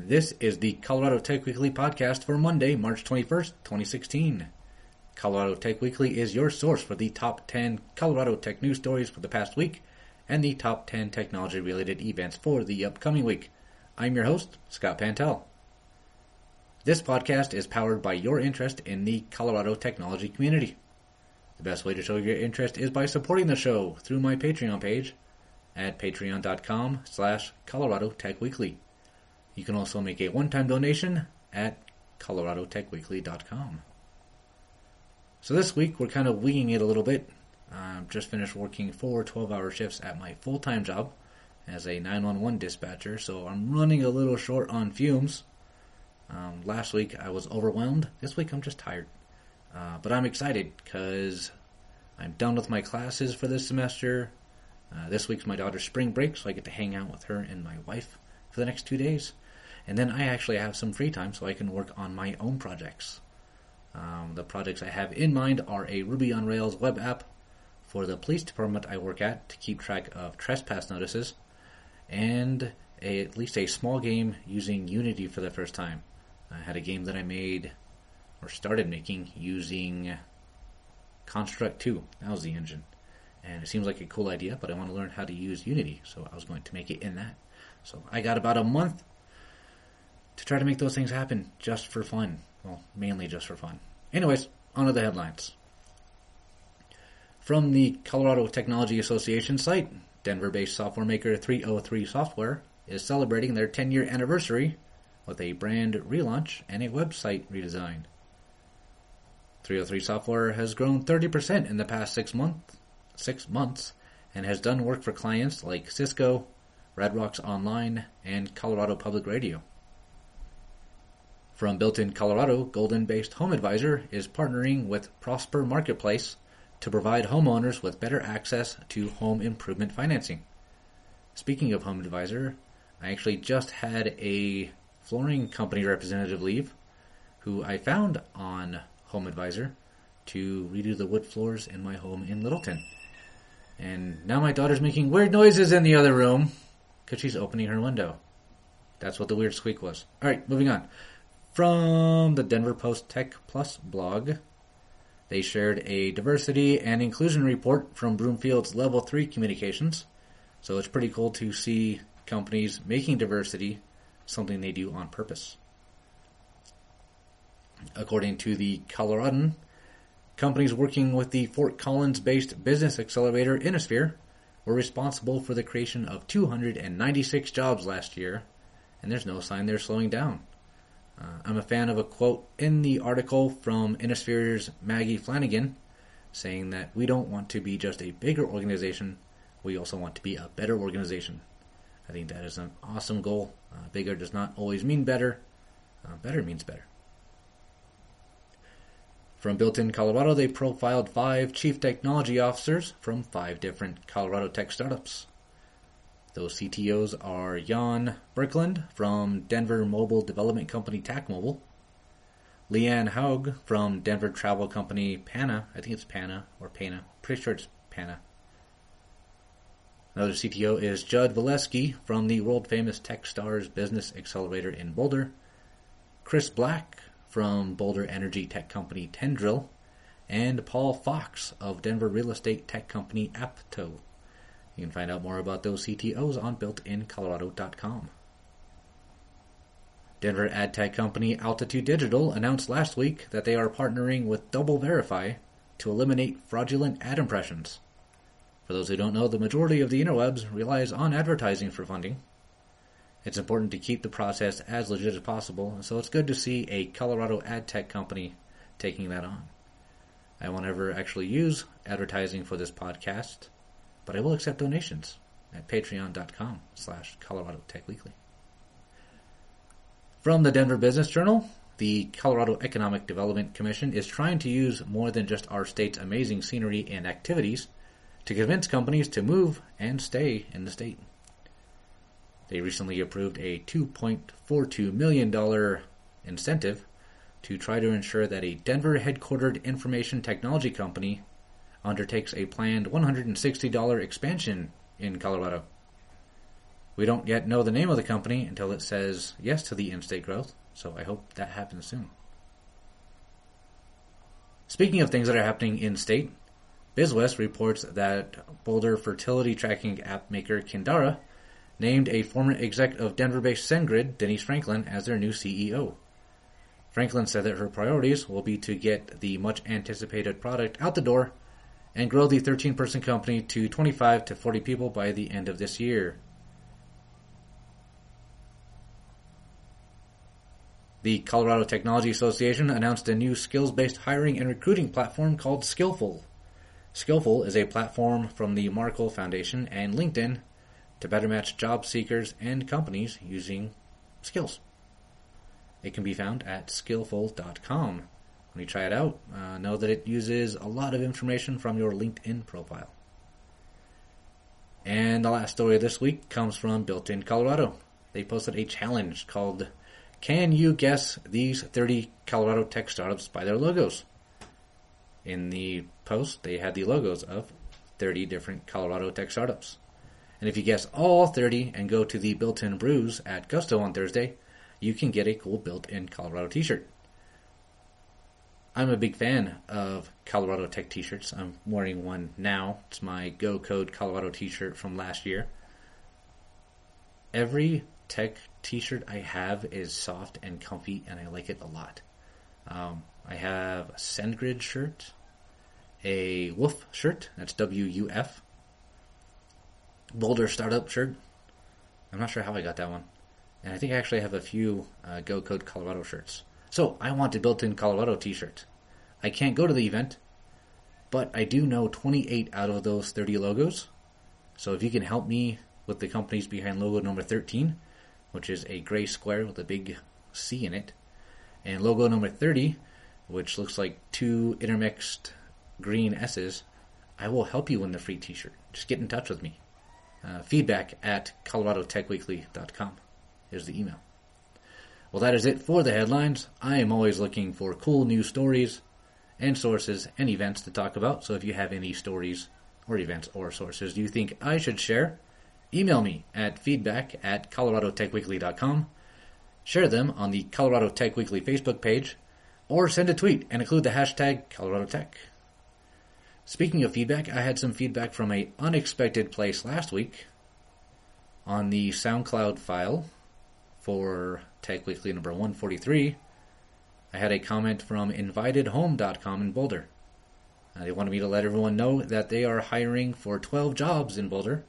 This is the Colorado Tech Weekly podcast for Monday, March 21st, 2016. Colorado Tech Weekly is your source for the top 10 Colorado tech news stories for the past week and the top 10 technology related events for the upcoming week. I'm your host, Scott Pantel. This podcast is powered by your interest in the Colorado technology community. The best way to show your interest is by supporting the show through my Patreon page at patreon.com slash Colorado Tech Weekly. You can also make a one-time donation at coloradotechweekly.com. So this week we're kind of winging it a little bit. I've just finished working four 12-hour shifts at my full-time job as a 911 dispatcher, so I'm running a little short on fumes. Um, last week I was overwhelmed. This week I'm just tired. Uh, but I'm excited because I'm done with my classes for this semester. Uh, this week's my daughter's spring break, so I get to hang out with her and my wife for the next two days. And then I actually have some free time so I can work on my own projects. Um, the projects I have in mind are a Ruby on Rails web app for the police department I work at to keep track of trespass notices, and a, at least a small game using Unity for the first time. I had a game that I made or started making using Construct 2. That was the engine. And it seems like a cool idea, but I want to learn how to use Unity, so I was going to make it in that. So I got about a month to try to make those things happen just for fun. Well, mainly just for fun. Anyways, on to the headlines. From the Colorado Technology Association site, Denver based software maker 303 Software is celebrating their 10 year anniversary with a brand relaunch and a website redesign. 303 Software has grown 30% in the past six, month, six months and has done work for clients like Cisco, Red Rocks Online, and Colorado Public Radio. From Built in Colorado, Golden based Home Advisor is partnering with Prosper Marketplace to provide homeowners with better access to home improvement financing. Speaking of Home Advisor, I actually just had a flooring company representative leave who I found on Home Advisor to redo the wood floors in my home in Littleton. And now my daughter's making weird noises in the other room because she's opening her window. That's what the weird squeak was. Alright, moving on. From the Denver Post Tech Plus blog, they shared a diversity and inclusion report from Broomfield's Level 3 Communications. So it's pretty cool to see companies making diversity something they do on purpose. According to the Coloradan, companies working with the Fort Collins based business accelerator Innosphere were responsible for the creation of 296 jobs last year, and there's no sign they're slowing down. Uh, I'm a fan of a quote in the article from Innosphere's Maggie Flanagan saying that we don't want to be just a bigger organization, we also want to be a better organization. I think that is an awesome goal. Uh, bigger does not always mean better, uh, better means better. From Built in Colorado, they profiled five chief technology officers from five different Colorado tech startups. Those CTOs are Jan Birkeland from Denver mobile development company TackMobile, Leanne Haug from Denver travel company Pana. I think it's Pana or Pana. Pretty sure it's Pana. Another CTO is Judd Valeski from the world famous Techstars Business Accelerator in Boulder, Chris Black from Boulder energy tech company Tendril, and Paul Fox of Denver real estate tech company Apto. You can find out more about those CTOs on builtincolorado.com. Denver ad tech company Altitude Digital announced last week that they are partnering with DoubleVerify to eliminate fraudulent ad impressions. For those who don't know, the majority of the interwebs relies on advertising for funding. It's important to keep the process as legit as possible, so it's good to see a Colorado ad tech company taking that on. I won't ever actually use advertising for this podcast, but I will accept donations at patreon.com slash Colorado Tech Weekly. From the Denver Business Journal, the Colorado Economic Development Commission is trying to use more than just our state's amazing scenery and activities to convince companies to move and stay in the state. They recently approved a $2.42 million incentive to try to ensure that a Denver headquartered information technology company undertakes a planned $160 expansion in Colorado. We don't yet know the name of the company until it says yes to the in state growth, so I hope that happens soon. Speaking of things that are happening in state, BizWest reports that Boulder fertility tracking app maker Kindara named a former exec of Denver based SendGrid, Denise Franklin, as their new CEO. Franklin said that her priorities will be to get the much anticipated product out the door and grow the 13 person company to 25 to 40 people by the end of this year. The Colorado Technology Association announced a new skills based hiring and recruiting platform called Skillful. Skillful is a platform from the Markle Foundation and LinkedIn to better match job seekers and companies using skills. It can be found at skillful.com. When you try it out, uh, know that it uses a lot of information from your LinkedIn profile. And the last story of this week comes from Built in Colorado. They posted a challenge called Can You Guess These 30 Colorado Tech Startups by Their Logos? In the post, they had the logos of 30 different Colorado tech startups. And if you guess all 30 and go to the built in brews at Gusto on Thursday, you can get a cool built in Colorado t shirt. I'm a big fan of Colorado Tech t shirts. I'm wearing one now. It's my Go Code Colorado t shirt from last year. Every tech t shirt I have is soft and comfy, and I like it a lot. Um, I have a SendGrid shirt, a Woof shirt, that's W U F, Boulder Startup shirt. I'm not sure how I got that one. And I think I actually have a few uh, Go Code Colorado shirts. So I want a built in Colorado t shirt. I can't go to the event, but I do know 28 out of those 30 logos. So if you can help me with the companies behind logo number 13, which is a gray square with a big C in it, and logo number 30, which looks like two intermixed green S's, I will help you win the free t shirt. Just get in touch with me. Uh, feedback at coloradotechweekly.com is the email. Well, that is it for the headlines. I am always looking for cool news stories and sources and events to talk about. So if you have any stories or events or sources you think I should share, email me at feedback at coloradotechweekly.com. Share them on the Colorado Tech Weekly Facebook page, or send a tweet and include the hashtag Colorado Tech. Speaking of feedback, I had some feedback from a unexpected place last week on the SoundCloud file for Tech Weekly number 143. I had a comment from invitedhome.com in Boulder. Uh, they wanted me to let everyone know that they are hiring for 12 jobs in Boulder.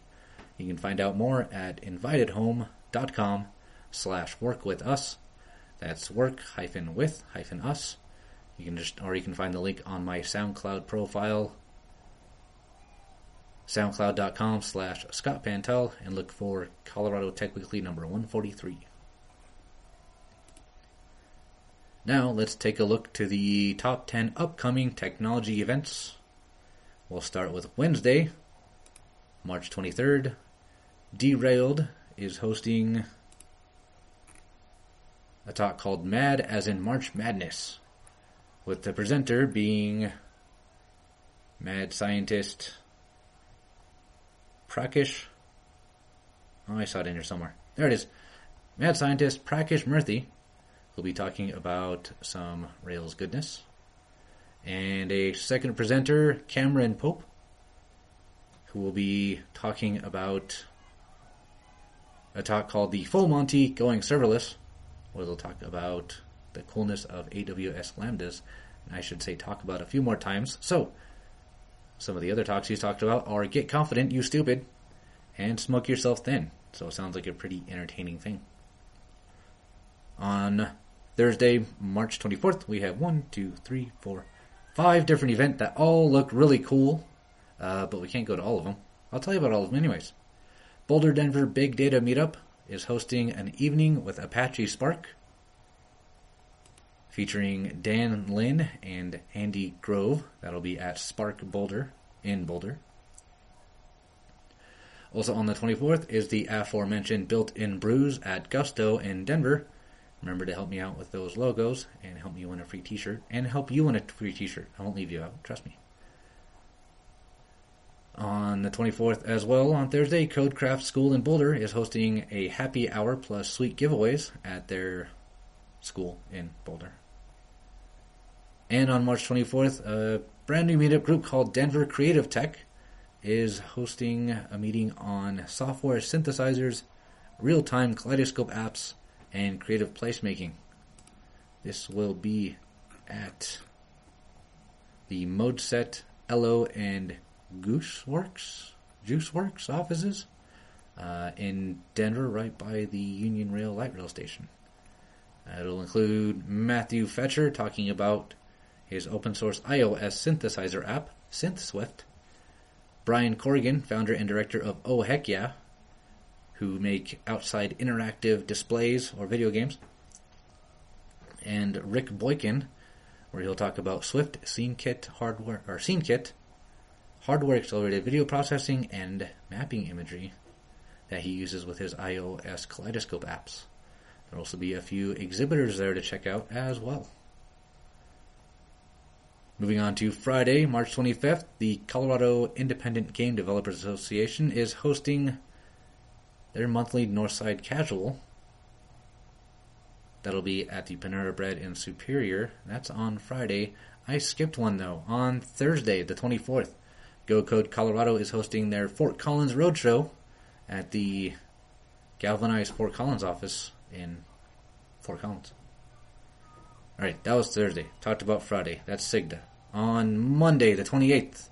You can find out more at invitedhome.com slash work with us. That's work hyphen with hyphen us. You can just, or you can find the link on my SoundCloud profile soundcloud.com slash Scott Pantel and look for Colorado Tech Weekly number 143. Now let's take a look to the top 10 upcoming technology events. We'll start with Wednesday, March 23rd. Derailed is hosting a talk called Mad as in March Madness, with the presenter being mad scientist Prakash. Oh, I saw it in here somewhere. There it is. Mad scientist Prakash Murthy will be talking about some Rails goodness. And a second presenter, Cameron Pope, who will be talking about a talk called The Full Monty Going Serverless, where they'll talk about the coolness of AWS Lambdas. And I should say talk about a few more times. So, some of the other talks he's talked about are Get Confident, You Stupid, and Smoke Yourself Thin. So it sounds like a pretty entertaining thing. On Thursday, March 24th, we have one, two, three, four, five different events that all look really cool, uh, but we can't go to all of them. I'll tell you about all of them anyways. Boulder Denver Big Data Meetup is hosting an evening with Apache Spark featuring Dan Lin and Andy Grove. That'll be at Spark Boulder in Boulder. Also on the 24th is the aforementioned built in brews at Gusto in Denver. Remember to help me out with those logos and help me win a free t shirt and help you win a free t shirt. I won't leave you out, trust me. On the 24th as well, on Thursday, Codecraft School in Boulder is hosting a happy hour plus sweet giveaways at their school in Boulder. And on March 24th, a brand new meetup group called Denver Creative Tech is hosting a meeting on software synthesizers, real time kaleidoscope apps, and creative placemaking. This will be at the ModeSet, Elo, and Gooseworks, Juiceworks offices uh, in Denver, right by the Union Rail light rail station. It'll include Matthew Fecher talking about his open source iOS synthesizer app, SynthSwift. Brian Corrigan, founder and director of Oh Heck Yeah, who make outside interactive displays or video games. And Rick Boykin, where he'll talk about Swift SceneKit hardware or SceneKit hardware accelerated video processing and mapping imagery that he uses with his iOS Kaleidoscope apps. There'll also be a few exhibitors there to check out as well. Moving on to Friday, March 25th, the Colorado Independent Game Developers Association is hosting their monthly Northside Casual. That'll be at the Panera Bread in Superior. That's on Friday. I skipped one though. On Thursday, the 24th, Go Code Colorado is hosting their Fort Collins Roadshow at the Galvanized Fort Collins office in Fort Collins. Alright, that was Thursday. Talked about Friday. That's CIGDA. On Monday, the 28th,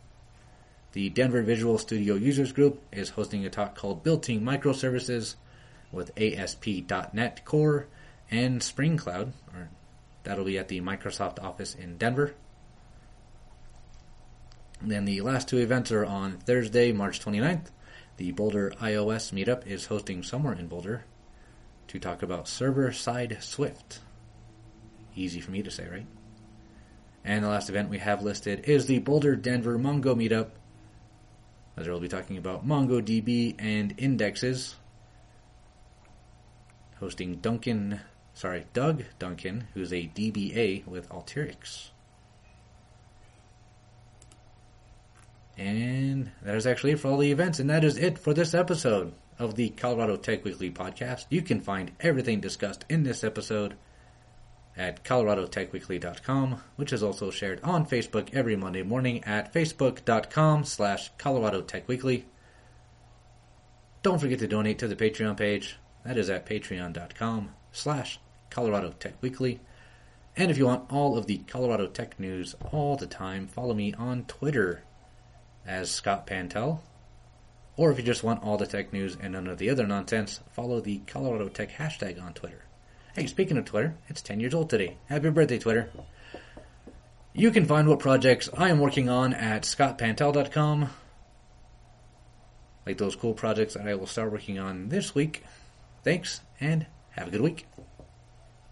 the Denver Visual Studio Users Group is hosting a talk called Building Microservices with ASP.NET Core and Spring Cloud. That'll be at the Microsoft office in Denver. And then the last two events are on Thursday, March 29th. The Boulder iOS meetup is hosting somewhere in Boulder to talk about server side Swift. Easy for me to say, right? And the last event we have listed is the Boulder Denver Mongo meetup. As we'll be talking about MongoDB and indexes. Hosting Duncan, sorry, Doug Duncan, who's a DBA with Alteryx. And that is actually it for all the events, and that is it for this episode of the Colorado Tech Weekly podcast. You can find everything discussed in this episode at coloradotechweekly.com, which is also shared on Facebook every Monday morning at facebook.com slash Colorado Tech Weekly. Don't forget to donate to the Patreon page. That is at patreon.com slash Colorado Tech Weekly. And if you want all of the Colorado Tech news all the time, follow me on Twitter as Scott Pantel. Or if you just want all the tech news and none of the other nonsense, follow the Colorado Tech hashtag on Twitter. Hey, speaking of Twitter, it's 10 years old today. Happy birthday, Twitter. You can find what projects I am working on at scottpantel.com. Like those cool projects that I will start working on this week. Thanks, and have a good week.